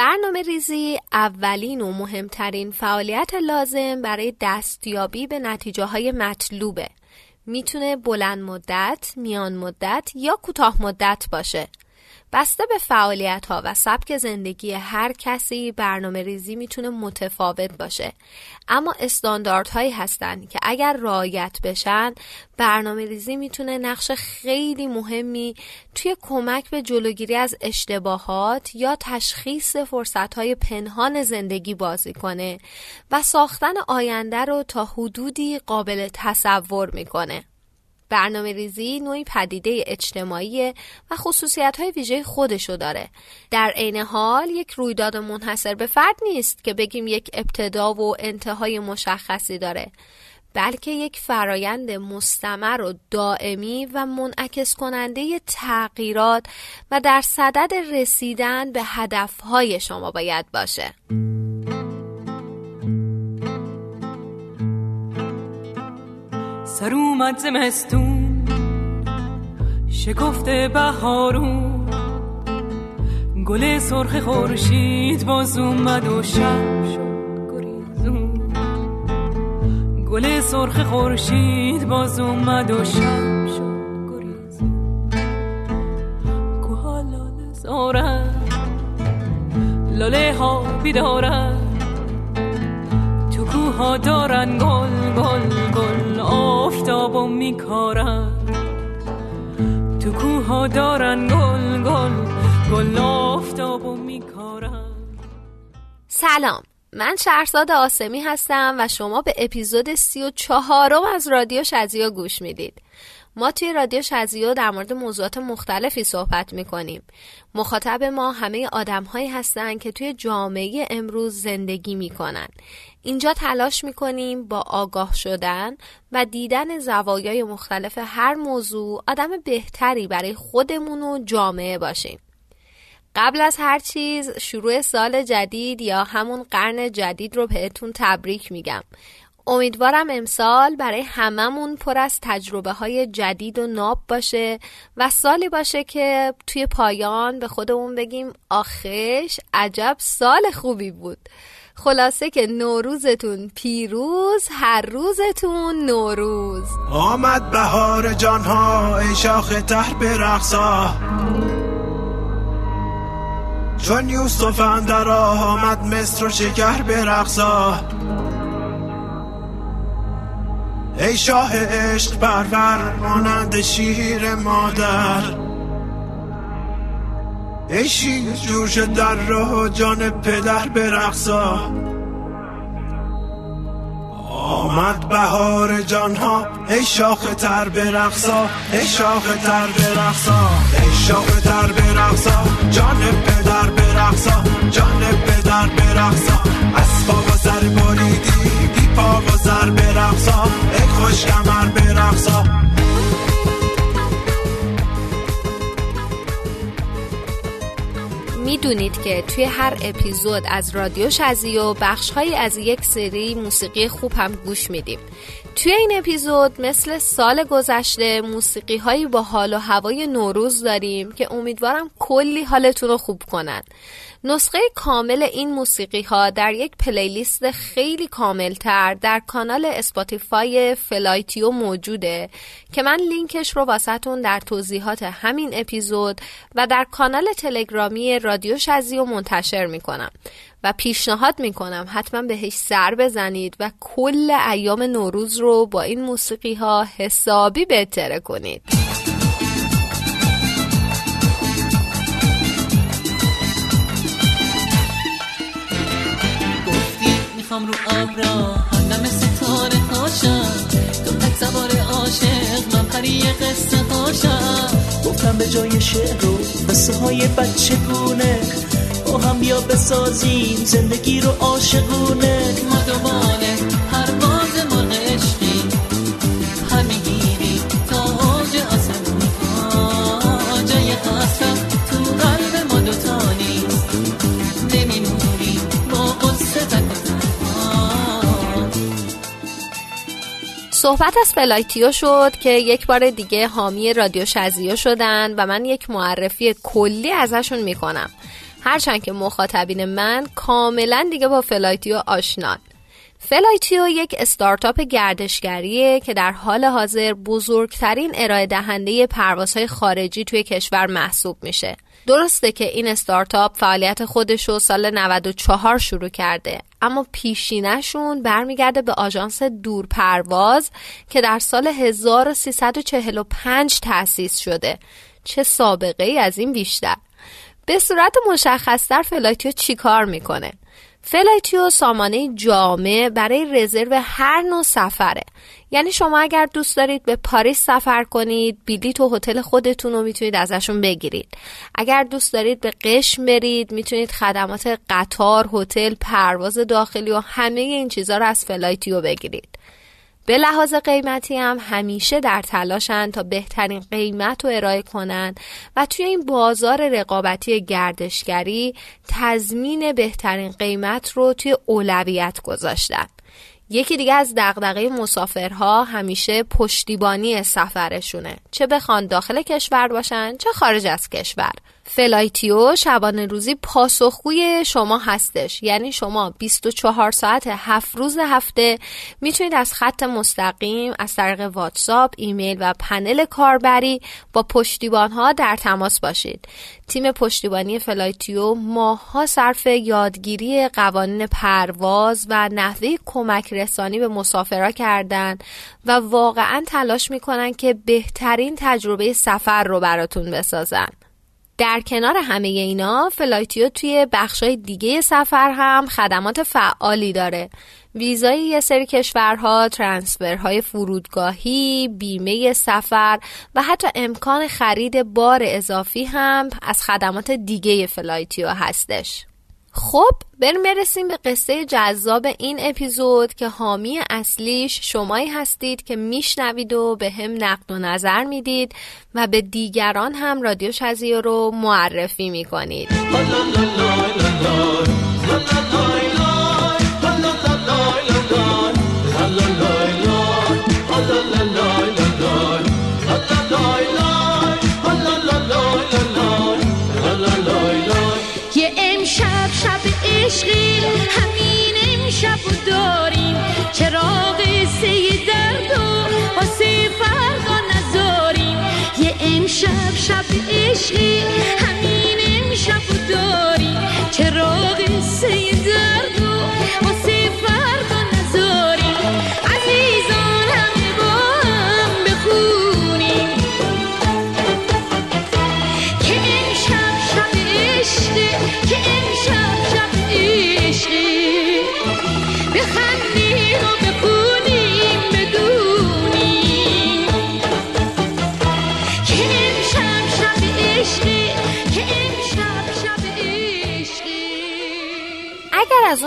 برنامه ریزی اولین و مهمترین فعالیت لازم برای دستیابی به نتیجه های مطلوبه. می‌تونه بلند مدت، میان مدت یا کوتاه مدت باشه. بسته به فعالیت ها و سبک زندگی هر کسی برنامه ریزی می‌تونه متفاوت باشه. اما استانداردهایی هستن که اگر رعایت بشن برنامه ریزی می‌تونه نقش خیلی مهمی توی کمک به جلوگیری از اشتباهات یا تشخیص فرصت های پنهان زندگی بازی کنه و ساختن آینده رو تا حدودی قابل تصور می‌کنه. برنامه ریزی نوعی پدیده اجتماعی و خصوصیت های ویژه خودشو داره. در عین حال یک رویداد منحصر به فرد نیست که بگیم یک ابتدا و انتهای مشخصی داره بلکه یک فرایند مستمر و دائمی و منعکس کننده تغییرات و در صدد رسیدن به هدفهای شما باید باشه. سر اومد زمستون شکفت بهارون. گل سرخ خورشید باز اومد و شب شد گریزون. گل سرخ خورشید باز اومد و شب شد گریزون. کوها لاله زارن. لاله ها بیدارن. تو کوها دارن گل گل گل میکارن. تو کوها دارن گل گل گل آفتابو میکارن. سلام. من شهرزاد آسمی هستم و شما به اپیزود سی و چهارم از رادیو شزیو گوش می‌دید. ما توی رادیو شزیو در مورد موضوعات مختلفی صحبت می‌کنیم. مخاطب ما همه آدم هایی هستن که توی جامعه امروز زندگی می‌کنن. اینجا تلاش می‌کنیم با آگاه شدن و دیدن زوایای مختلف هر موضوع آدم بهتری برای خودمون و جامعه باشیم. قبل از هر چیز شروع سال جدید یا همون قرن جدید رو بهتون تبریک میگم. امیدوارم امسال برای هممون پر از تجربه های جدید و ناب باشه و سالی باشه که توی پایان به خودمون بگیم آخش عجب سال خوبی بود. خلاصه که نوروزتون پیروز هر روزتون نوروز. آمد بهار جانها ای شاخ تر برقصا. چون یوسف اندر آمد مصر و شکر برقصا. ای شاه عشق پرور مانند شیر مادر. ای شیر جوش در راه جان پدر برقصا آمد بهار جانها ای شاخ تر برقصا ای شاخ تر برقصا ای شاخ تر برقصا جان پدر برقصا جان پدر برقصا از و سر بریدی بی پا و سر برقصا ای خوش کمر برقصا می‌دونید که توی هر اپیزود از رادیو شزیو بخشهایی از یک سری موسیقی خوب هم گوش میدیم. توی این اپیزود مثل سال گذشته موسیقی هایی با حال و هوای نوروز داریم که امیدوارم کلی حالتون رو خوب کنن. نسخه کامل این موسیقی ها در یک playlist خیلی کامل تر در کانال Spotify فلایتیو موجوده که من لینکش رو واسهتون در توضیحات همین اپیزود و در کانال تلگرامی رادیو شزیو منتشر می‌کنم و پیشنهاد می‌کنم حتما بهش سر بزنید و کل ایام نوروز رو با این موسیقی ها حسابی بهتر کنید. رو ابرا همدم ستاره هاشم. تو تک سوار عاشق من پری قصه هاشم. گفتم به جای شعر و قصه های بچگونه با هم بیا بسازیم زندگی رو عاشقونه. ما دوباره صحبت از فلایتیو شد که یک بار دیگه حامی رادیو شزیو شدن و من یک معرفی کلی ازشون می‌کنم هرچند که مخاطبین من کاملا دیگه با فلایتیو آشنان فلایتیو یک استارتاپ گردشگریه که در حال حاضر بزرگترین ارائه دهنده پروازهای خارجی توی کشور محسوب میشه. درسته که این استارتاپ فعالیت خودش رو سال 94 شروع کرده اما پیشینشون برمیگرده به آژانس دورپرواز که در سال 1345 تأسیس شده. چه سابقه ای از این بیشتر. به صورت مشخصتر فلایتیو چیکار می‌کنه؟ فلایتیو سامانه جامع برای رزرو هر نوع سفره. یعنی شما اگر دوست دارید به پاریس سفر کنید بلیط و هتل خودتون رو می‌تونید ازشون بگیرید. اگر دوست دارید به قشم برید می‌تونید خدمات قطار هتل پرواز داخلی و همه این چیزها رو از فلایتیو بگیرید. به لحاظ قیمتی هم همیشه در تلاشن تا بهترین قیمت رو ارائه کنن و توی این بازار رقابتی گردشگری تضمین بهترین قیمت رو توی اولویت گذاشتن. یکی دیگه از دغدغه مسافرها همیشه پشتیبانی سفرشونه. چه بخوان داخل کشور باشن چه خارج از کشور. فلایتیو شبانه روزی پاسخگوی شما هستش. یعنی شما 24 ساعت هفت روز هفته می‌تونید از خط مستقیم از طریق واتساپ ایمیل و پنل کاربری با پشتیبان ها در تماس باشید. تیم پشتیبانی فلایتیو ماه‌ها صرف یادگیری قوانین پرواز و نحوه کمک رسانی به مسافرها کردن و واقعا تلاش می‌کنن که بهترین تجربه سفر رو براتون بسازن. در کنار همه اینا فلایتیو توی بخشای دیگه سفر هم خدمات فعالی داره. ویزای یه سری کشورها transfer های فرودگاهی بیمه سفر و حتی امکان خرید بار اضافی هم از خدمات دیگه فلایتیو هستش. خب بریم برسیم به قصه جذاب این اپیزود که حامی اصلیش شمایی هستید که میشنوید و بهم نقد و نظر می‌دید و به دیگران هم رادیو شزیو رو معرفی می‌کنید عشقی همین امشب رو داریم چراغ سه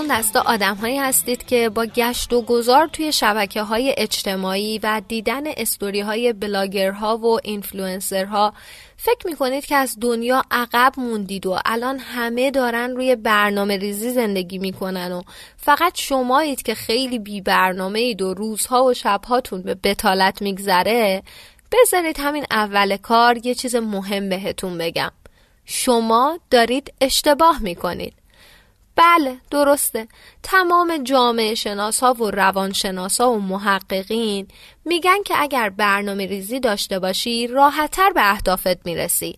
اون دسته آدم هایی هستید که با گشت و گذار توی شبکه های اجتماعی و دیدن استوری های بلاگرها و اینفلوئنسرها فکر می‌کنید که از دنیا عقب موندید و الان همه دارن روی برنامه ریزی زندگی می‌کنن و فقط شمایید که خیلی بی برنامه اید و روزها و شبهاتون به بطالت میگذره بذارید همین اول کار یه چیز مهم بهتون بگم. شما دارید اشتباه می‌کنید. بله درسته. تمام جامعه شناس ها و روانشناس ها و محققین میگن که اگر برنامه ریزی داشته باشی راحتتر به اهدافت می‌رسی.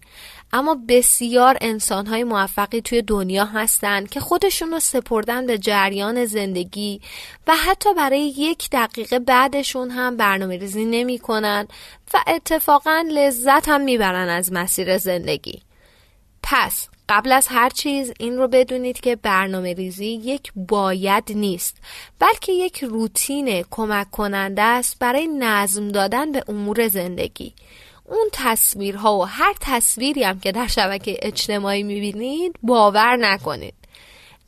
اما بسیار انسان های موفقی توی دنیا هستن که خودشون رو سپردن به جریان زندگی و حتی برای یک دقیقه بعدشون هم برنامه ریزی نمی کنن و اتفاقا لذت هم می‌برن از مسیر زندگی. پس قبل از هر چیز این رو بدونید که برنامه ریزی یک باید نیست بلکه یک روتین کمک کننده است برای نظم دادن به امور زندگی. اون تصویرها و هر تصویری هم که در شبکه اجتماعی می‌بینید باور نکنید.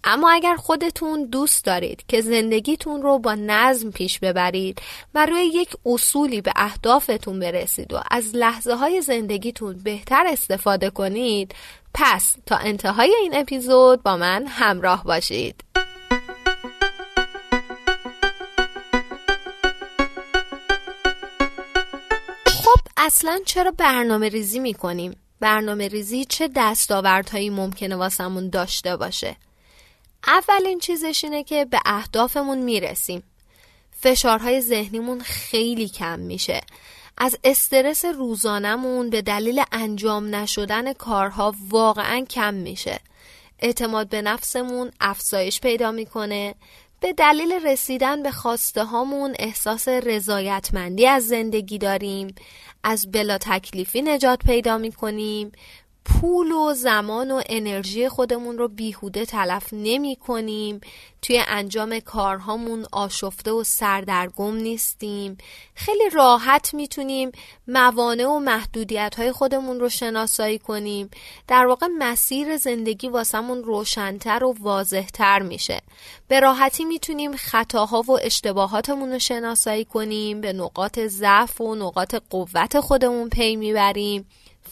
اما اگر خودتون دوست دارید که زندگیتون رو با نظم پیش ببرید و روی یک اصولی به اهدافتون برسید و از لحظه های زندگیتون بهتر استفاده کنید پس تا انتهای این اپیزود با من همراه باشید. خب اصلا چرا برنامه ریزی می کنیم؟ برنامه ریزی چه دستاوردهایی ممکنه واسمون داشته باشه؟ اولین چیزش اینه که به اهدافمون می‌رسیم. فشارهای ذهنیمون خیلی کم میشه. از استرس روزانمون به دلیل انجام نشدن کارها واقعا کم میشه. اعتماد به نفسمون افزایش پیدا می‌کنه. به دلیل رسیدن به خواسته هامون احساس رضایتمندی از زندگی داریم. از بلا تکلیفی نجات پیدا می کنیم پول و زمان و انرژی خودمون رو بیهوده تلف نمی کنیم. توی انجام کارهامون آشفته و سردرگم نیستیم. خیلی راحت می‌تونیم موانع و محدودیت های خودمون رو شناسایی کنیم. در واقع مسیر زندگی واسمون روشنتر و واضحتر میشه. به راحتی می‌تونیم خطاها و اشتباهاتمون رو شناسایی کنیم. به نقاط ضعف و نقاط قوت خودمون پی می‌بریم.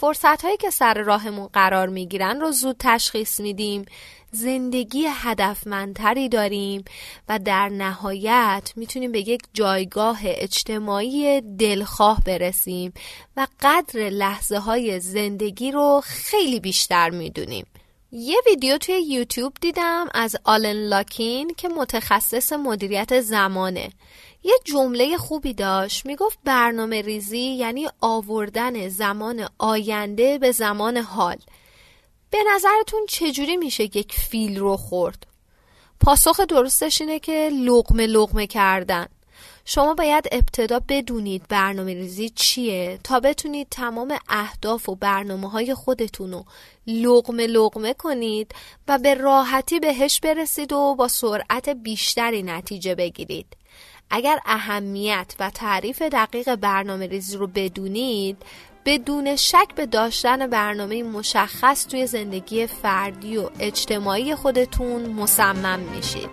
فرصت هایی که سر راهمون قرار می‌گیرن رو زود تشخیص میدیم. زندگی هدفمندتری داریم و در نهایت می‌تونیم به یک جایگاه اجتماعی دلخواه برسیم و قدر لحظه های زندگی رو خیلی بیشتر می‌دونیم. یه ویدیو توی یوتیوب دیدم از آلن لاکین که متخصص مدیریت زمانه. یه جمله خوبی داشت. می‌گفت برنامه ریزی یعنی آوردن زمان آینده به زمان حال. به نظرتون چجوری میشه یک فیل رو خورد؟ پاسخ درستش اینه که لغمه لغمه کردن. شما باید ابتدا بدونید برنامه ریزی چیه تا بتونید تمام اهداف و برنامه های خودتون رو لغمه لغمه کنید و به راحتی بهش برسید و با سرعت بیشتری نتیجه بگیرید. اگر اهمیت و تعریف دقیق برنامه ریزی رو بدونید بدون شک به داشتن برنامه مشخص توی زندگی فردی و اجتماعی خودتون مصمم میشید.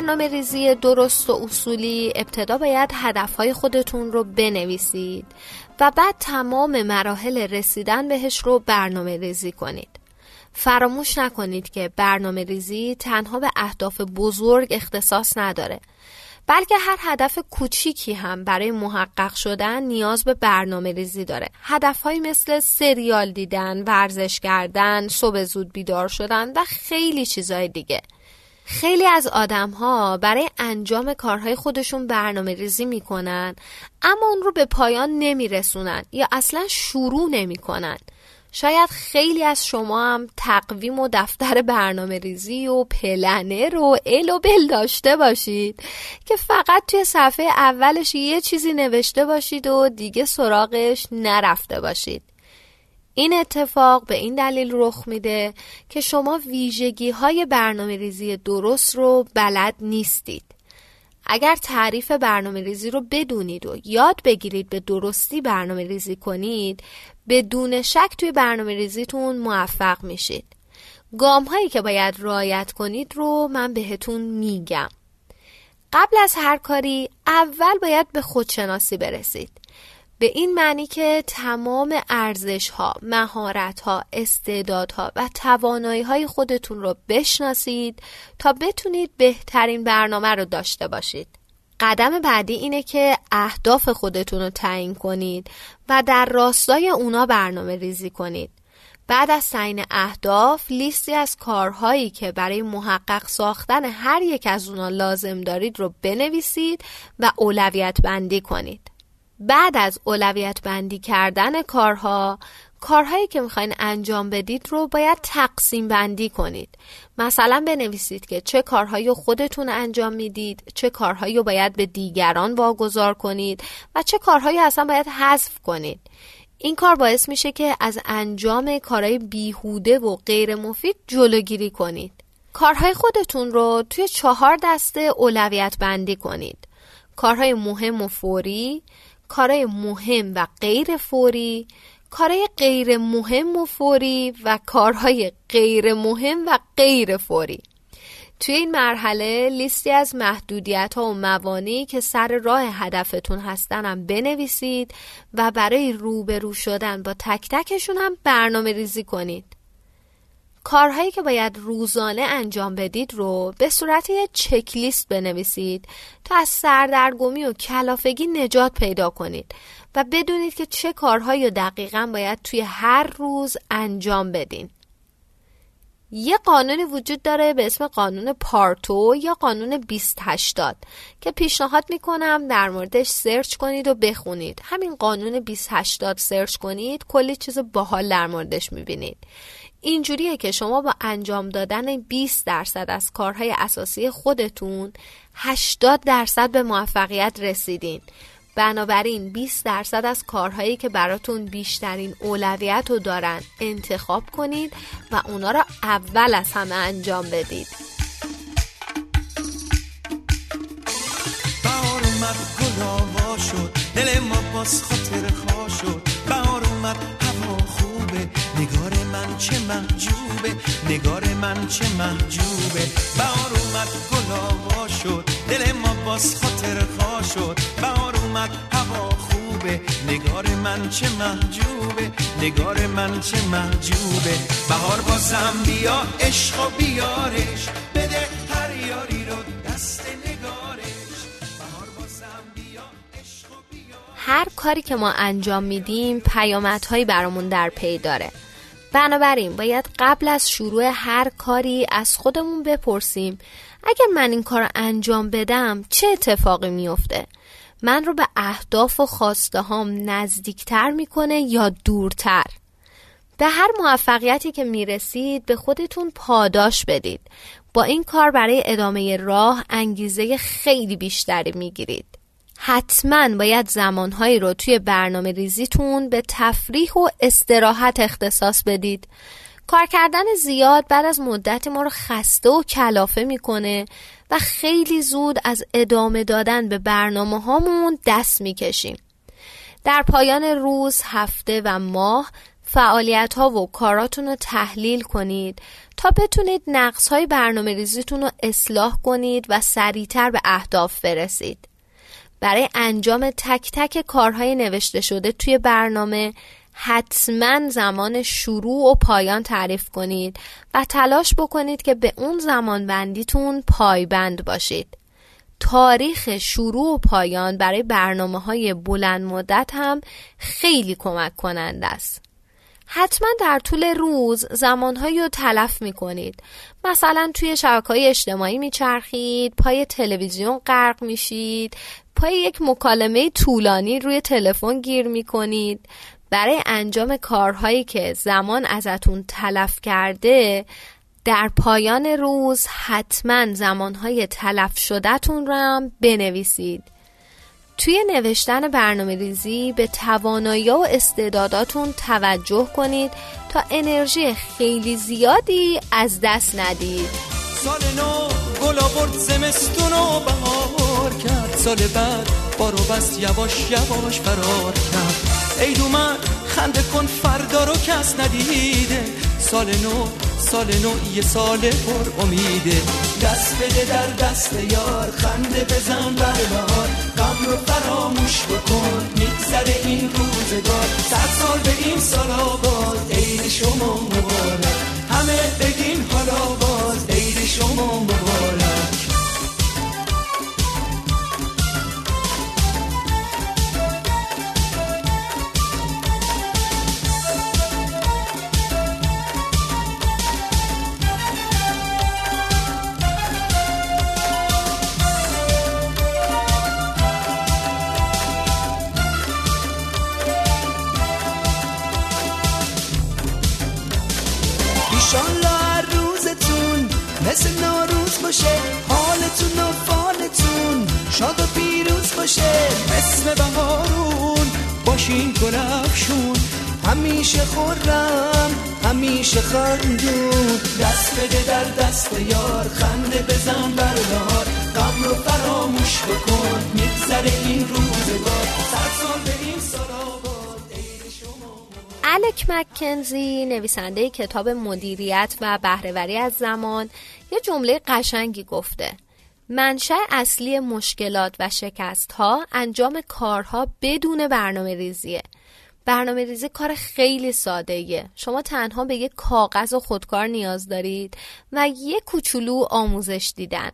برنامه ریزی درست و اصولی ابتدا باید هدفهای خودتون رو بنویسید و بعد تمام مراحل رسیدن بهش رو برنامه ریزی کنید. فراموش نکنید که برنامه ریزی تنها به اهداف بزرگ اختصاص نداره بلکه هر هدف کوچیکی هم برای محقق شدن نیاز به برنامه ریزی داره هدفهایی مثل سریال دیدن، ورزش کردن، صبح زود بیدار شدن و خیلی چیزهای دیگه خیلی از آدم ها برای انجام کارهای خودشون برنامه ریزی می‌کنن اما اون رو به پایان نمیرسونن یا اصلا شروع نمی‌کنن. شاید خیلی از شما هم تقویم و دفتر برنامه ریزی و پلنر و ال و بل داشته باشید که فقط توی صفحه اولش یه چیزی نوشته باشید و دیگه سراغش نرفته باشید. این اتفاق به این دلیل رخ میده که شما ویژگی های برنامه ریزی درست رو بلد نیستید. اگر تعریف برنامه ریزی رو بدونید و یاد بگیرید به درستی برنامه ریزی کنید بدون شک توی برنامه ریزیتون موفق میشید. گام هایی که باید رعایت کنید رو من بهتون میگم. قبل از هر کاری اول باید به خودشناسی برسید. به این معنی که تمام ارزش ها، مهارت ها، استعدادها و توانایی های خودتون رو بشناسید تا بتونید بهترین برنامه رو داشته باشید. قدم بعدی اینه که اهداف خودتون رو تعیین کنید و در راستای اونا برنامه ریزی کنید. بعد از تعیین اهداف لیستی از کارهایی که برای محقق ساختن هر یک از اونا لازم دارید رو بنویسید و اولویت بندی کنید. بعد از اولویت بندی کردن کارها کارهایی که می‌خواین انجام بدید رو باید تقسیم بندی کنید. مثلا بنویسید که چه کارهایی خودتون انجام می‌دید چه کارهایی رو باید به دیگران واگذار کنید و چه کارهایی اصلا باید حذف کنید. این کار باعث میشه که از انجام کارهای بیهوده و غیر مفید جلوگیری کنید. کارهای خودتون رو توی چهار دسته اولویت بندی کنید. کارهای مهم و فوری کارهای مهم و غیر فوری کارهای غیر مهم و فوری و کارهای غیر مهم و غیر فوری توی این مرحله لیستی از محدودیت ها و موانی که سر راه هدفتون هستن هم بنویسید و برای روبرو شدن با تک تکشون هم برنامه ریزی کنید. کارهایی که باید روزانه انجام بدید رو به صورت یه چکلیست بنویسید تا از سردرگمی و کلافگی نجات پیدا کنید و بدونید که چه کارهایی دقیقا باید توی هر روز انجام بدین. یه قانونی وجود داره به اسم قانون پارتو یا قانون 2080 که پیشنهاد می‌کنم در موردش سرچ کنید و بخونید همین قانون 2080 سرچ کنید کلی چیز باحال در موردش می‌بینید اینجوریه که شما با انجام دادن 20 درصد از کارهای اساسی خودتون 80 درصد به موفقیت رسیدین. بنابراین 20 درصد از کارهایی که براتون بیشترین اولویت رو دارن انتخاب کنید و اونا رو اول از همه انجام بدید. بهار اومد گل شد دل ما باز خاطر خوا شد. بهار اومد نگار من چه محجوبه. نگار من چه محجوبه. بهار اومد گل آوا شد. دل ما باز خاطر خوا شد. بهار اومد هوا خوبه. نگار من چه محجوبه. نگار من چه محجوبه. بهار بازم بیا عشق و بیارش. بده هر کاری که ما انجام میدیم پیامدهایی برامون در پی داره. بنابراین باید قبل از شروع هر کاری از خودمون بپرسیم اگر من این کار انجام بدم چه اتفاقی میفته؟ من رو به اهداف و خواسته هام نزدیکتر می‌کنه یا دورتر؟ به هر موفقیتی که می‌رسید به خودتون پاداش بدید. با این کار برای ادامه راه انگیزه خیلی بیشتری می‌گیرید. حتما باید زمانهایی رو توی برنامه ریزیتون به تفریح و استراحت اختصاص بدید کار کردن زیاد بعد از مدتی ما رو خسته و کلافه می‌کنه و خیلی زود از ادامه دادن به برنامه هامون دست می‌کشیم در پایان روز، هفته و ماه فعالیت ها و کاراتون رو تحلیل کنید تا بتونید نقص های برنامه ریزیتون رو اصلاح کنید و سریعتر به اهداف برسید. برای انجام تک تک کارهای نوشته شده توی برنامه حتما زمان شروع و پایان تعریف کنید و تلاش بکنید که به اون زمان بندیتون پایبند باشید. تاریخ شروع و پایان برای برنامه های بلند مدت هم خیلی کمک کننده است. حتما در طول روز زمانهایی رو تلف می کنید. مثلا توی شبکه های اجتماعی می چرخید، پای تلویزیون غرق میشید، پای یک مکالمه طولانی روی تلفن گیر می کنید. برای انجام کارهایی که زمان ازتون تلف کرده در پایان روز حتما زمانهای تلف شدهتون رو هم بنویسید توی نوشتن برنامه ریزی به توانایی و استعداداتون توجه کنید تا انرژی خیلی زیادی از دست ندید. سال نو گل آورد زمستون و بهار کرد. سال بعد بارو بس یواش یواش فرار کرد. ای من خنده کن فردا رو کس ندیده. سال نو سال نو یه سال پر امیده دست بده در دست یار خنده بزن بر بهار. غم رو فراموش بکن میگذره این روزگار. صد سال به این سال آباد عید شما مبارک. همه بگیم حالا باز عید شما مبارک. همیشه خورم همیشه خندون. دست بده در دست یار خنده بزن بردار غم رو فراموش بکن میگذره این روزگار. صد سال به این سال الک مکنزی نویسنده کتاب مدیریت و بهرهوری از زمان. یه جمله قشنگی گفته. منشأ اصلی مشکلات و شکست ها انجام کارها بدون برنامه ریزیه برنامه ریزی کار خیلی ساده ایه. شما تنها به یک کاغذ و خودکار نیاز دارید و یک کوچولو آموزش دیدن.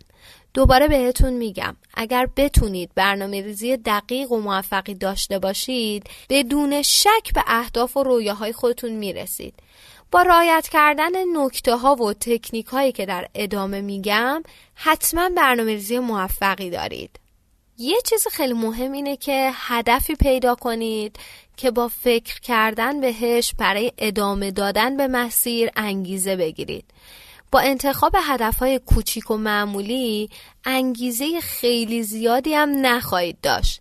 دوباره بهتون میگم اگر بتونید برنامه ریزی دقیق و موفقی داشته باشید بدون شک به اهداف و رویاهای خودتون می‌رسید. با رعایت کردن نکته ها و تکنیک هایی که در ادامه میگم حتما برنامه ریزی موفقی دارید. یه چیز خیلی مهم اینه که هدفی پیدا کنید که با فکر کردن بهش برای ادامه دادن به مسیر انگیزه بگیرید. با انتخاب هدفهای کوچیک و معمولی انگیزه خیلی زیادی هم نخواهید داشت.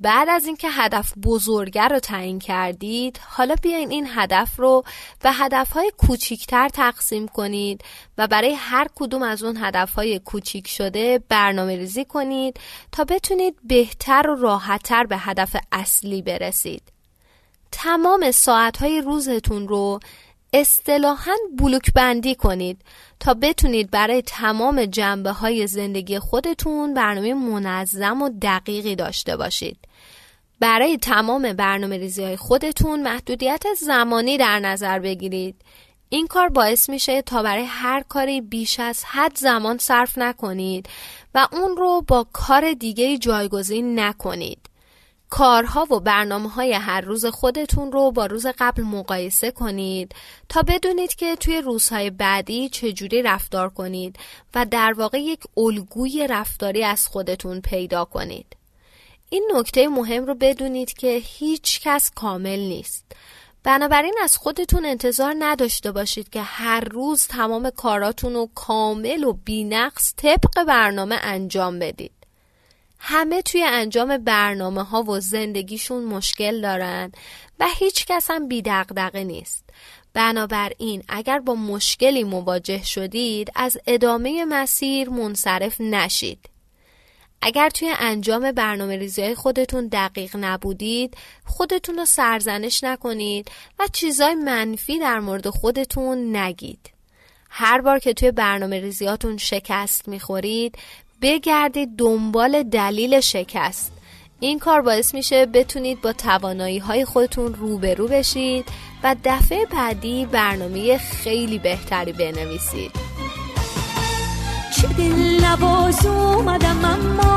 بعد از اینکه هدف بزرگه رو تعیین کردید حالا بیاین این هدف رو به هدفهای کوچیکتر تقسیم کنید و برای هر کدوم از اون هدفهای کوچیک شده برنامه ریزی کنید تا بتونید بهتر و راحتتر به هدف اصلی برسید تمام ساعتهای روزتون رو اصطلاحاً بلوک بندی کنید تا بتونید برای تمام جنبه های زندگی خودتون برنامه منظم و دقیقی داشته باشید. برای تمام برنامه ریزی های خودتون محدودیت زمانی در نظر بگیرید. این کار باعث میشه تا برای هر کاری بیش از حد زمان صرف نکنید و اون رو با کار دیگه جایگزین نکنید. کارها و برنامه های هر روز خودتون رو با روز قبل مقایسه کنید تا بدونید که توی روزهای بعدی چجوری رفتار کنید و در واقع یک الگوی رفتاری از خودتون پیدا کنید. این نکته مهم رو بدونید که هیچ کس کامل نیست. بنابراین از خودتون انتظار نداشته باشید که هر روز تمام کاراتون رو کامل و بینقص طبق برنامه انجام بدید. همه توی انجام برنامه ها و زندگیشون مشکل دارن و هیچ کس هم بی دغدغه نیست. بنابراین اگر با مشکلی مواجه شدید از ادامه مسیر منصرف نشید. اگر توی انجام برنامه ریزی خودتون دقیق نبودید خودتون رو سرزنش نکنید و چیزای منفی در مورد خودتون نگید. هر بار که توی برنامه ریزیاتون شکست می‌خورید بگردید دنبال دلیل شکست این کار باعث میشه بتونید با توانایی های خودتون روبرو بشید و دفعه بعدی برنامه خیلی بهتری بنویسید چه دل نواز اومدم اما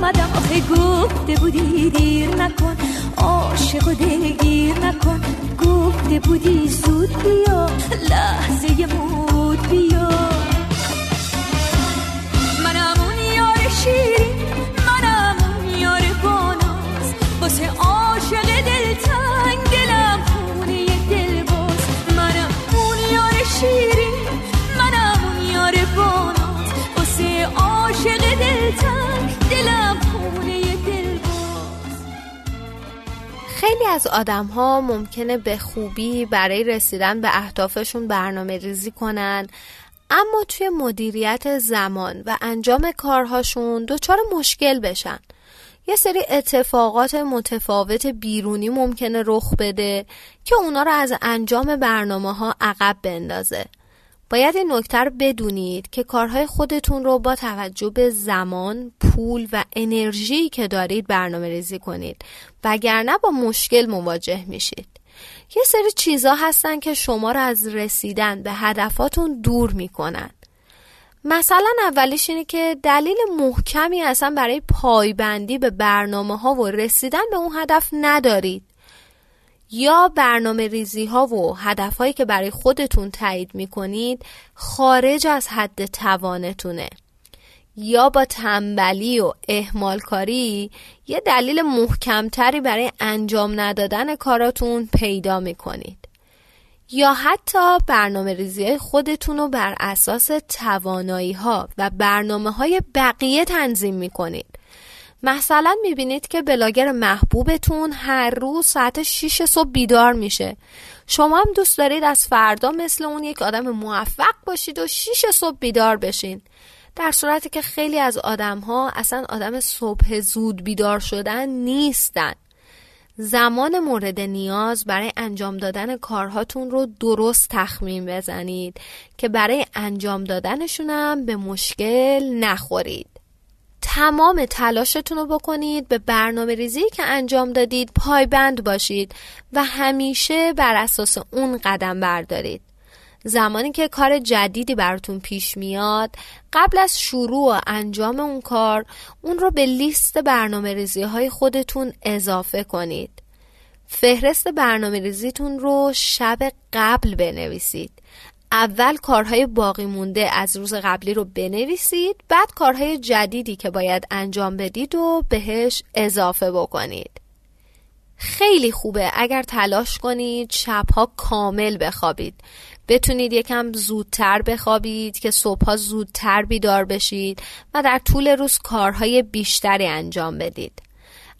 اومدم آخه گفته بودی دیر نکن. عاشق و دلگیر نکن. گفته بودی زود بیا. لحظه مود بیا. منم اون یار شیرین. منم اون یار باناز واسه عاشق دلتنگ. خیلی از آدم ها ممکنه به خوبی برای رسیدن به اهدافشون برنامه ریزی کنن اما توی مدیریت زمان و انجام کارهاشون دچار مشکل بشن. یه سری اتفاقات متفاوت بیرونی ممکنه رخ بده که اونا رو از انجام برنامه ها عقب بندازه. باید این نکته بدونید که کارهای خودتون رو با توجه به زمان، پول و انرژی که دارید برنامه ریزی کنید وگرنه با مشکل مواجه میشید. یه سری چیزا هستن که شما رو از رسیدن به هدفاتون دور می‌کنن. مثلا اولیش اینه که دلیل محکمی اصلا برای پایبندی به برنامه ها و رسیدن به اون هدف ندارید. یا برنامه ریزی ها و هدف هایی که برای خودتون تایید می کنید خارج از حد توانتونه. یا با تنبلی و اهمال کاری یه دلیل محکمتری برای انجام ندادن کاراتون پیدا می کنید یا حتی برنامه ریزی خودتون رو بر اساس توانایی ها و برنامه های بقیه تنظیم می‌کنید. مثلا می‌بینید که بلاگر محبوبتون هر روز ساعت 6 صبح بیدار میشه. شما هم دوست دارید از فردا مثل اون یک آدم موفق باشید و 6 صبح بیدار بشین. در صورتی که خیلی از آدم ها اصلا آدم صبح زود بیدار شدن نیستن. زمان مورد نیاز برای انجام دادن کارهاتون رو درست تخمین بزنید که برای انجام دادنشونم به مشکل نخورید. تمام تلاشتون رو بکنید به برنامه ریزی که انجام دادید پایبند باشید و همیشه بر اساس اون قدم بردارید. زمانی که کار جدیدی براتون پیش میاد قبل از شروع و انجام اون کار اون رو به لیست برنامه ریزی های خودتون اضافه کنید. فهرست برنامه ریزیتون رو شب قبل بنویسید. اول کارهای باقی مونده از روز قبلی رو بنویسید بعد کارهای جدیدی که باید انجام بدید و بهش اضافه بکنید. خیلی خوبه. اگر تلاش کنید شبها کامل بخوابید. بتونید یکم زودتر بخوابید که صبحها زودتر بیدار بشید و در طول روز کارهای بیشتری انجام بدید.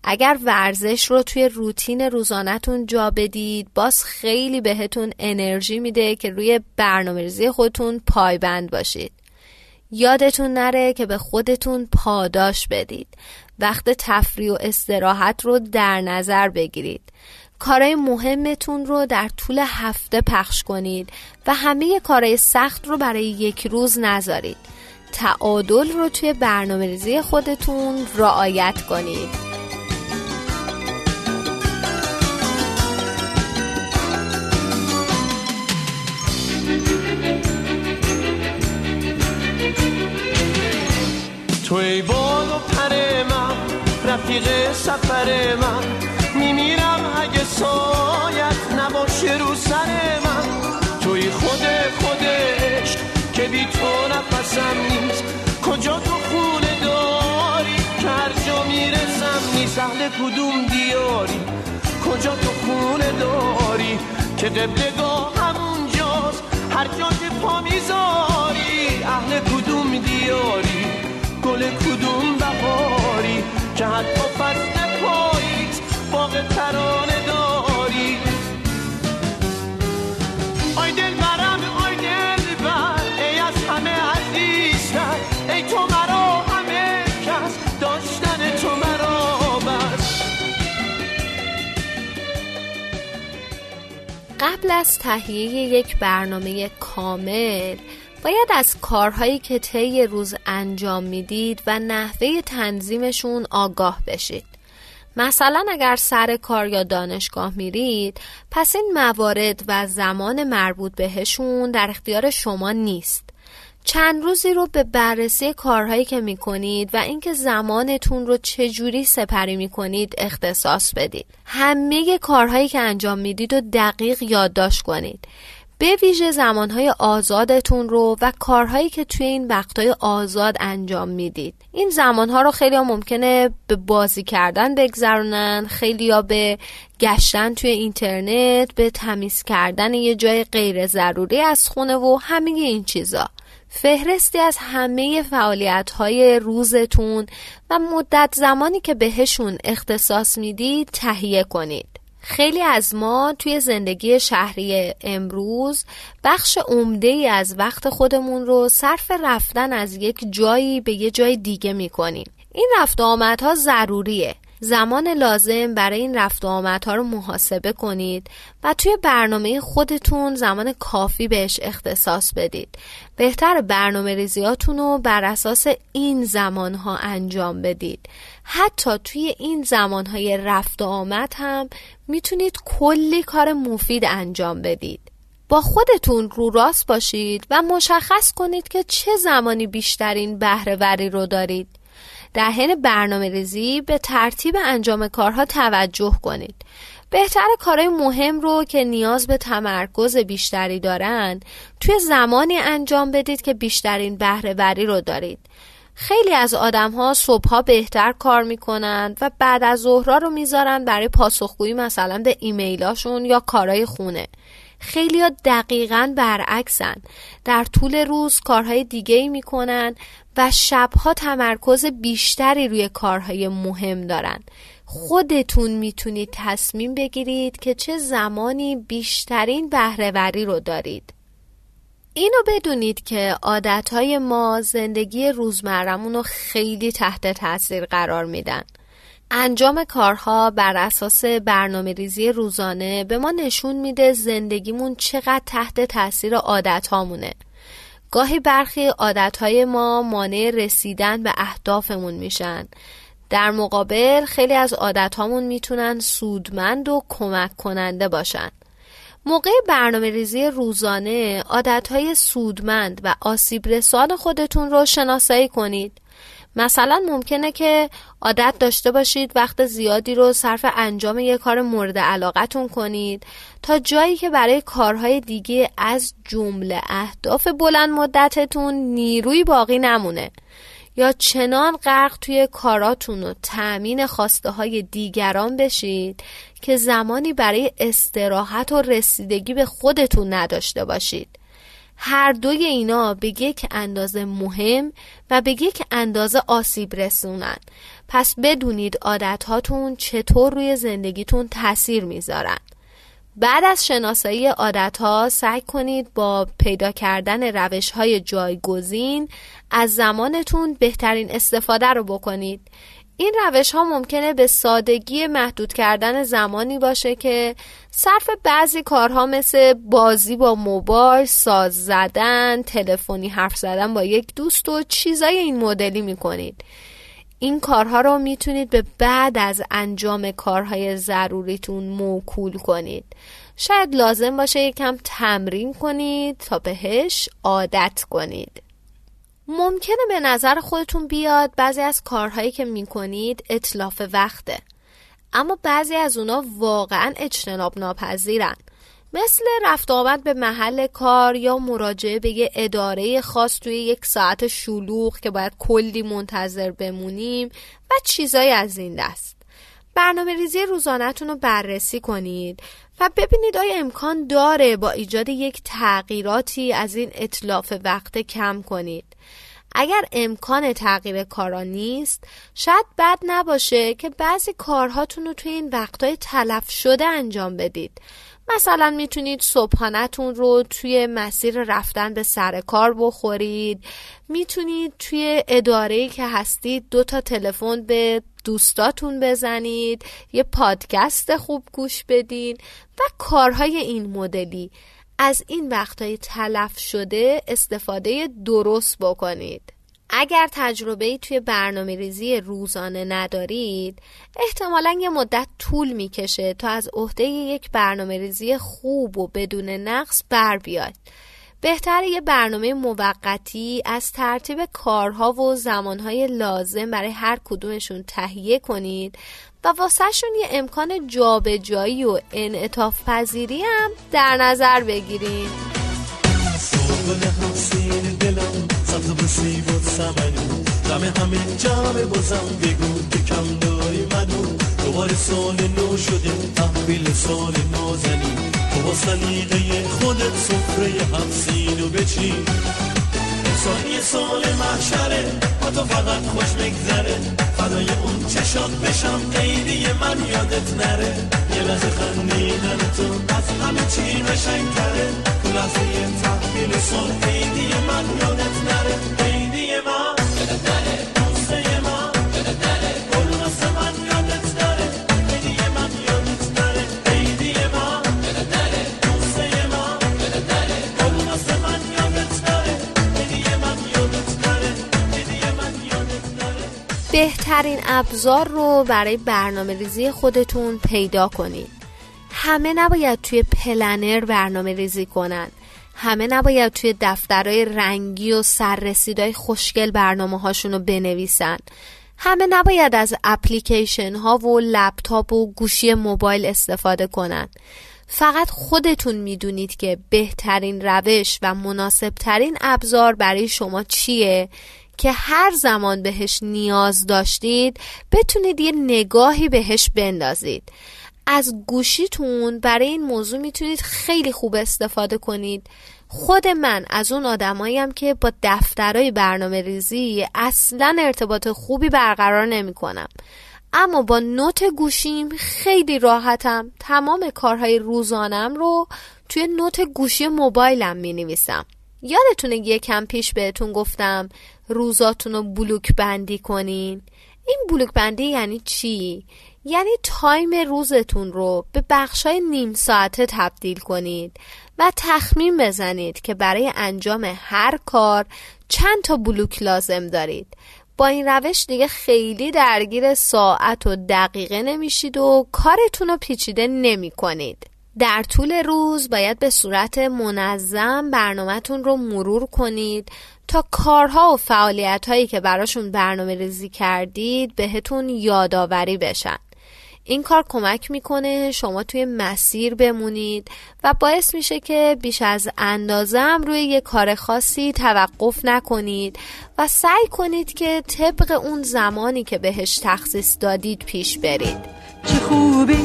اگر ورزش رو توی روتین روزانهتون جا بدید باز خیلی بهتون انرژی میده که روی برنامه ریزی خودتون پایبند باشید. یادتون نره که به خودتون پاداش بدید. وقت تفریح و استراحت رو در نظر بگیرید. کارهای مهمتون رو در طول هفته پخش کنید و همه کارهای سخت رو برای یک روز نذارید. تعادل رو توی برنامه ریزی خودتون رعایت کنید. تو ای باد و پر من رفیق سفر من. میمیرم اگه سایت نباشه رو سر من. توی خود خودش که بی تو نفسم نیست. کجا تو خونه داری؟ هر جا می‌رسم نیست. اهل کدوم دیاری؟ کجا تو خونه داری؟ که قبلگاه از تهیه یک برنامه کامل باید از کارهایی که طی روز انجام می‌دید و نحوه تنظیمشون آگاه بشید. مثلا اگر سر کار یا دانشگاه میرید پس این موارد و زمان مربوط بهشون در اختیار شما نیست. چند روزی رو به بررسی کارهایی که می‌کنید و اینکه زمانتون رو چجوری سپری می‌کنید اختصاص بدید. همه کارهایی که انجام می‌دید و دقیق یادداشت کنید. به ویژه زمانهای آزادتون رو و کارهایی که توی این وقتهای آزاد انجام می‌دید این زمانها رو خیلی ها ممکنه به بازی کردن بگذرونن خیلی ها به گشتن توی اینترنت به تمیز کردن یه جای غیر ضروری از خونه و همه این چیزا فهرستی از همه فعالیت های روزتون و مدت زمانی که بهشون اختصاص می‌دید تهیه کنید خیلی از ما توی زندگی شهری امروز بخش عمده ای از وقت خودمون رو صرف رفتن از یک جایی به یه جای دیگه می‌کنیم. این رفت آمدها ضروریه. زمان لازم برای این رفت و آمدها رو محاسبه کنید و توی برنامه خودتون زمان کافی بهش اختصاص بدید. بهتر برنامه رو بر اساس این زمانها انجام بدید. حتی توی این زمانهای رفت و آمد هم می‌تونید کلی کار مفید انجام بدید. با خودتون رو راست باشید و مشخص کنید که چه زمانی بیشترین بهرهوری رو دارید. در حین برنامه ریزی به ترتیب انجام کارها توجه کنید. بهتر کارهای مهم رو که نیاز به تمرکز بیشتری دارن توی زمانی انجام بدید که بیشترین بهرهوری رو دارید. خیلی از آدم ها صبح بهتر کار می‌کنند و بعد از ظهرها رو می‌ذارن برای پاسخگویی مثلا به ایمیلاشون یا کارهای خونه خیلی ها دقیقا برعکسن در طول روز کارهای دیگه ای می‌کنن و شبها تمرکز بیشتری روی کارهای مهم دارن. خودتون می‌تونید تصمیم بگیرید که چه زمانی بیشترین بهرهوری رو دارید. اینو بدونید که عادتهای ما زندگی روزمرمون رو خیلی تحت تاثیر قرار میدن. انجام کارها بر اساس برنامه ریزی روزانه به ما نشون میده زندگیمون چقدر تحت تاثیر عادت هامونه. گاهی برخی عادت های ما مانع رسیدن به اهدافمون میشن. در مقابل خیلی از عادت هامون می‌تونن سودمند و کمک کننده باشن. موقع برنامه ریزی روزانه عادت های سودمند و آسیب رسان خودتون رو شناسایی کنید. مثلا ممکنه که عادت داشته باشید وقت زیادی رو صرف انجام یه کار مورد علاقتون کنید تا جایی که برای کارهای دیگه از جمله اهداف بلند مدتتون نیروی باقی نمونه یا چنان غرق توی کاراتون و تأمین خواسته های دیگران بشید که زمانی برای استراحت و رسیدگی به خودتون نداشته باشید. هر دوی اینا به یک اندازه مهم و به یک اندازه آسیب رسونن. پس بدونید عادت هاتون چطور روی زندگیتون تاثیر می‌ذارن. بعد از شناسایی عادت ها سعی کنید با پیدا کردن روش های جایگزین از زمانتون بهترین استفاده رو بکنید. این روش ها ممکنه به سادگی محدود کردن زمانی باشه که صرف بعضی کارها مثل بازی با موبایل، ساز زدن، تلفنی حرف زدن با یک دوست و چیزای این مدلی می‌کنید. این کارها رو می‌تونید به بعد از انجام کارهای ضروریتون موکول کنید. شاید لازم باشه یکم تمرین کنید تا بهش عادت کنید. ممکنه به نظر خودتون بیاد بعضی از کارهایی که می‌کنید اطلاف وقته. اما بعضی از اونا واقعا اجتناب ناپذیرن مثل رفت آمد به محل کار یا مراجعه به یه اداره خاص توی یک ساعت شلوغ که باید کلی منتظر بمونیم و چیزای از این دست. برنامه ریزی روزانهتون رو بررسی کنید و ببینید آیا امکان داره با ایجاد یک تغییراتی از این اطلاف وقت کم کنید. اگر امکان تغییر کارا نیست شاید بد نباشه که بعضی کارهاتون رو توی این وقتهای تلف شده انجام بدید. مثلا می‌تونید صبحانتون رو توی مسیر رفتن به سر کار بخورید. می‌تونید توی اداره که هستید دو تا تلفن به دوستاتون بزنید یه پادکست خوب گوش بدین و کارهای این مدلی. از این وقتهای تلف شده استفاده درست بکنید. اگر تجربه توی برنامه ریزی روزانه ندارید احتمالا یه مدت طول می‌کشه تا از عهده یک برنامه ریزی خوب و بدون نقص بر بیاد. بهتر یه برنامه موقتی از ترتیب کارها و زمانهای لازم برای هر کدومشون تهیه کنید و واسهشون یه امکان جابجایی و انعطاف پذیری هم در نظر بگیرید دم همه جمع بازم بگو که کم داری منو دوباره سال نو شده تحویل سال نازنی تو با سلیقه خودت سفره همسینو بچین انسانی سال محشره با تو فقط خوش بگذره فدای اون چشات بشم عیدی من یادت نره یه لحظه خندیدن تو از همه چی قشنگتره تو لحظه تحویل سال عیدی من یادت نره عیدی من دوسته بهترین ابزار رو برای برنامه ریزی خودتون پیدا کنید. همه نباید توی پلنر برنامه ریزی کنن. همه نباید توی دفترهای رنگی و سررسیدهای خوشگل برنامه هاشون رو بنویسن. همه نباید از اپلیکیشن ها و لپتاپ و گوشی موبایل استفاده کنن. فقط خودتون می‌دونید که بهترین روش و مناسبترین ابزار برای شما چیه که هر زمان بهش نیاز داشتید بتونید یه نگاهی بهش بندازید. از گوشیتون برای این موضوع می‌تونید خیلی خوب استفاده کنید. خود من از اون آدماییم که با دفترهای برنامه ریزی اصلا ارتباط خوبی برقرار نمی کنم. اما با نوت گوشیم خیلی راحتم. تمام کارهای روزانم رو توی نوت گوشی موبایلم می نویسم یادتونه یکم پیش بهتون گفتم روزاتون رو بلوک بندی کنین این بلوک بندی یعنی چی؟ یعنی تایم روزتون رو به بخشای نیم ساعته تبدیل کنید و تخمین بزنید که برای انجام هر کار چند تا بلوک لازم دارید با این روش دیگه خیلی درگیر ساعت و دقیقه نمیشید و کارتون رو پیچیده نمی کنید. در طول روز باید به صورت منظم برنامهتون رو مرور کنید تا کارها و فعالیت هایی که براشون برنامه ریزی کردید بهتون یادآوری بشن. این کار کمک می‌کنه شما توی مسیر بمونید و باعث میشه که بیش از اندازه هم روی یه کار خاصی توقف نکنید و سعی کنید که طبق اون زمانی که بهش تخصیص دادید پیش برید چه خوبه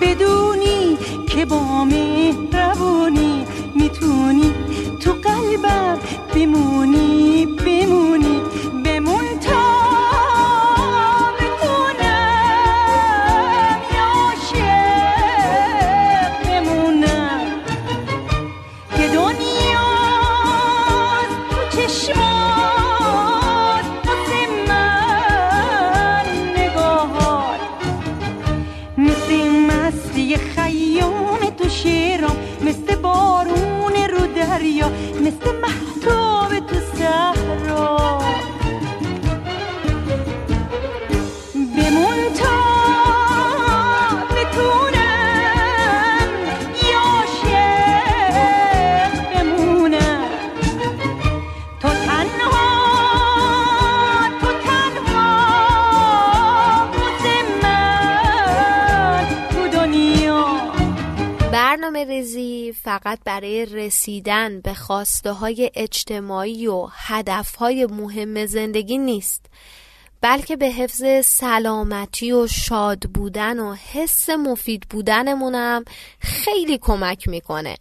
بدونی که با مهربونی می‌تونی تو قلبم بمونی بمونی بمون تا دریا مثل برنامه ریزی فقط برای رسیدن به خواسته های اجتماعی و هدف های مهم زندگی نیست بلکه به حفظ سلامتی و شاد بودن و حس مفید بودنمونم خیلی کمک می‌کنه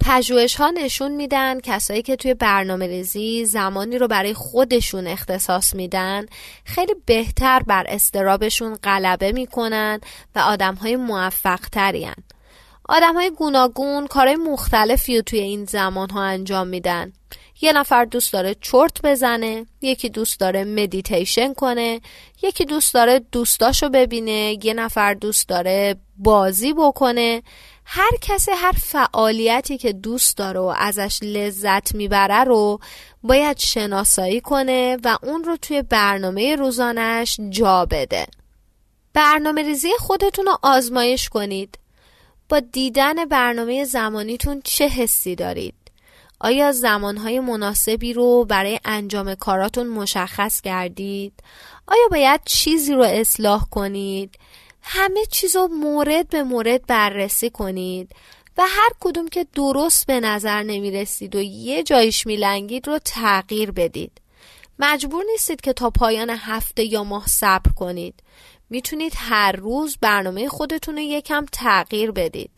پژوهش ها نشون میدن کسایی که توی برنامه ریزی زمانی رو برای خودشون اختصاص میدن خیلی بهتر بر استرابشون غلبه می‌کنن و آدم های موفق ترین. آدم های گوناگون کارهای مختلفی رو توی این زمان ها انجام میدن. یه نفر دوست داره چرت بزنه یکی دوست داره مدیتیشن کنه یکی دوست داره دوستاشو ببینه یه نفر دوست داره بازی بکنه. هر کسی هر فعالیتی که دوست داره و ازش لذت می‌بره رو باید شناسایی کنه و اون رو توی برنامه روزانش جا بده. برنامه ریزی خودتون رو آزمایش کنید. با دیدن برنامه زمانیتون چه حسی دارید؟ آیا زمانهای مناسبی رو برای انجام کاراتون مشخص کردید؟ آیا باید چیزی رو اصلاح کنید؟ همه چیز رو مورد به مورد بررسی کنید و هر کدوم که درست به نظر نمی رسید و یه جایش میلنگید رو تغییر بدید. مجبور نیستید که تا پایان هفته یا ماه صبر کنید. می‌تونید هر روز برنامه خودتون رو یکم تغییر بدید.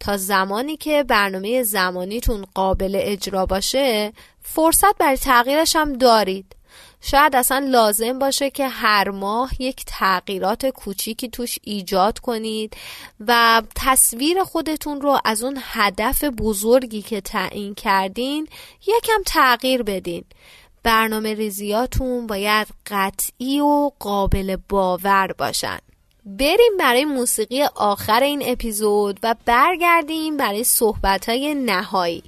تا زمانی که برنامه زمانیتون قابل اجرا باشه فرصت برای تغییرش هم دارید. شاید اصلا لازم باشه که هر ماه یک تغییرات کوچیکی توش ایجاد کنید و تصویر خودتون رو از اون هدف بزرگی که تعیین کردین یکم تغییر بدین. برنامه ریزیاتون باید قطعی و قابل باور باشن. بریم برای موسیقی آخر این اپیزود و برگردیم برای صحبت های نهایی.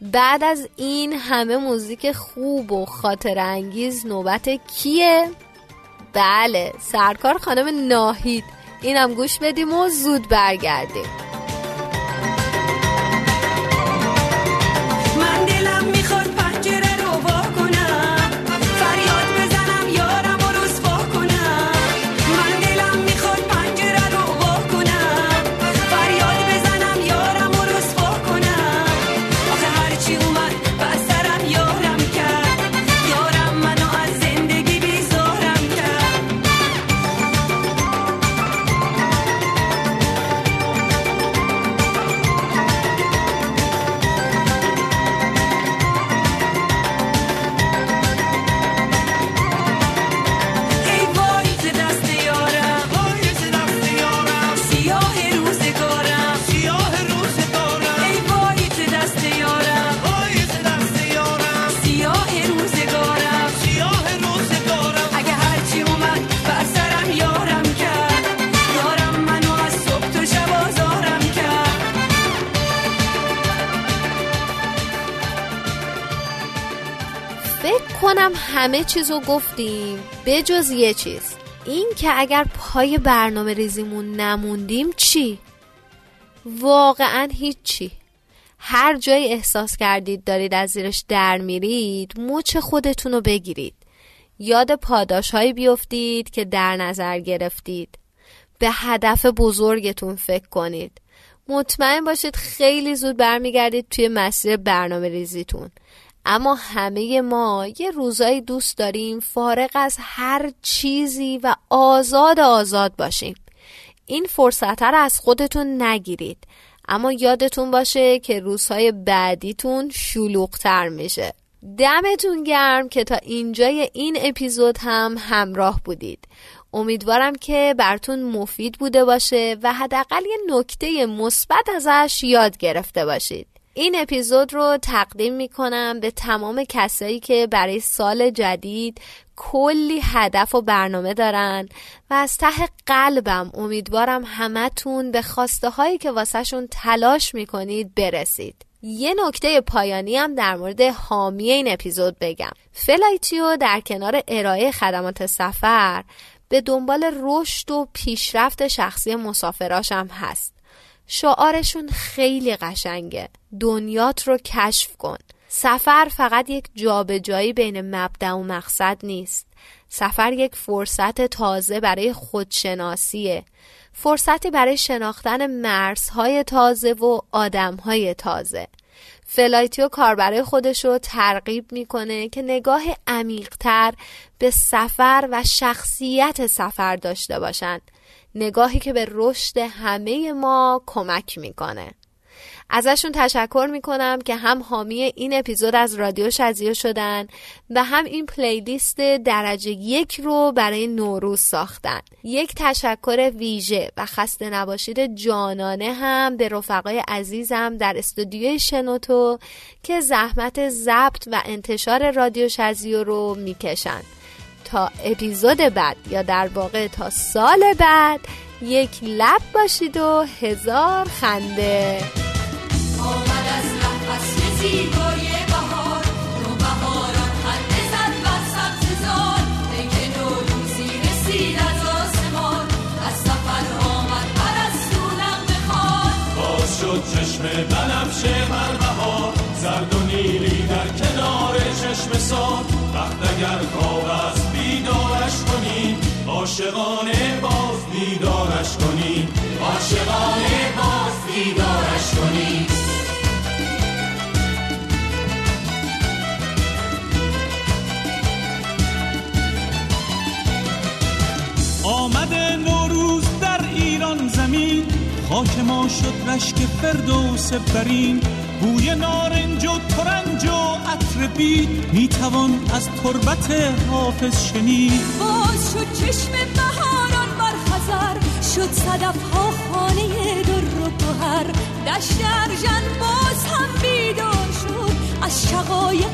بعد از این همه موزیک خوب و خاطر انگیز نوبت کیه؟ بله سرکار خانم ناهید. اینم گوش بدیم و زود برگردیم. من دلم همه چیز رو گفتیم بجز یه چیز. این که اگر پای برنامه ریزیمون نموندیم چی؟ واقعا هیچی. هر جایی احساس کردید دارید از زیرش در میرید مچ خودتون رو بگیرید. یاد پاداش هایی بیفتید که در نظر گرفتید. به هدف بزرگتون فکر کنید. مطمئن باشید خیلی زود برمیگردید توی مسیر برنامه ریزیتون. اما همه ما یه روزایی دوست داریم فارغ از هر چیزی و آزاد آزاد باشیم. این فرصت رو از خودتون نگیرید. اما یادتون باشه که روزهای بعدیتون شلوغتر میشه. دمتون گرم که تا اینجای این اپیزود هم همراه بودید. امیدوارم که براتون مفید بوده باشه و حداقل یه نکته مثبت ازش یاد گرفته باشید. این اپیزود رو تقدیم می‌کنم به تمام کسایی که برای سال جدید کلی هدف و برنامه دارن و از ته قلبم امیدوارم همتون به خواسته هایی که واسهشون تلاش می‌کنید برسید. یه نکته پایانی هم در مورد حامی این اپیزود بگم. فلایتیو در کنار ارائه خدمات سفر به دنبال رشد و پیشرفت شخصی مسافراش هم هست. شعارشون خیلی قشنگه. دنیات رو کشف کن. سفر فقط یک جابجایی بین مبدأ و مقصد نیست. سفر یک فرصت تازه برای خودشناسیه. فرصتی برای شناختن مرزهای تازه و آدمهای تازه. فلایتیو کاربرای خودش رو ترغیب می‌کنه که نگاه عمیقتر به سفر و شخصیت سفر داشته باشند نگاهی که به رشد همه ما کمک می‌کنه. ازشون تشکر می‌کنم که هم حامی این اپیزود از رادیو شزیو شدن و هم این پلیلیست درجه یک رو برای نوروز ساختن. یک تشکر ویژه و خسته نباشید جانانه هم به رفقای عزیزم در استودیوی شنوتو که زحمت ضبط و انتشار رادیو شزیو رو می‌کشن تا اپیزود بعد یا در واقع تا سال بعد یک لب باشید و هزار خنده. آمد از نفس زیبای بهار. نو بهاران خنده زد بر سبززار پیک نوروزی رسید از آسمان. از سفر آمد پرستونم بخوان باز شد چشم بنفشه بر بهار. زرد و نیلی در کنار چشم سار. وقت اگر خواب است بیدارش کنین عاشقانه باز بیدارش کنین عاشقانه باز بیدارش کنین آمده نوروز در ایران زمین خاک ما شد رشک فردوس برین. بوی نارنج و ترنج و عطر بید می‌توان از تربت حافظ شنید. باز شد چشم بهاران بر خزر شد صدف ها خانه در و گوهر. دشت ارژن باز هم بیدار شد از شقایق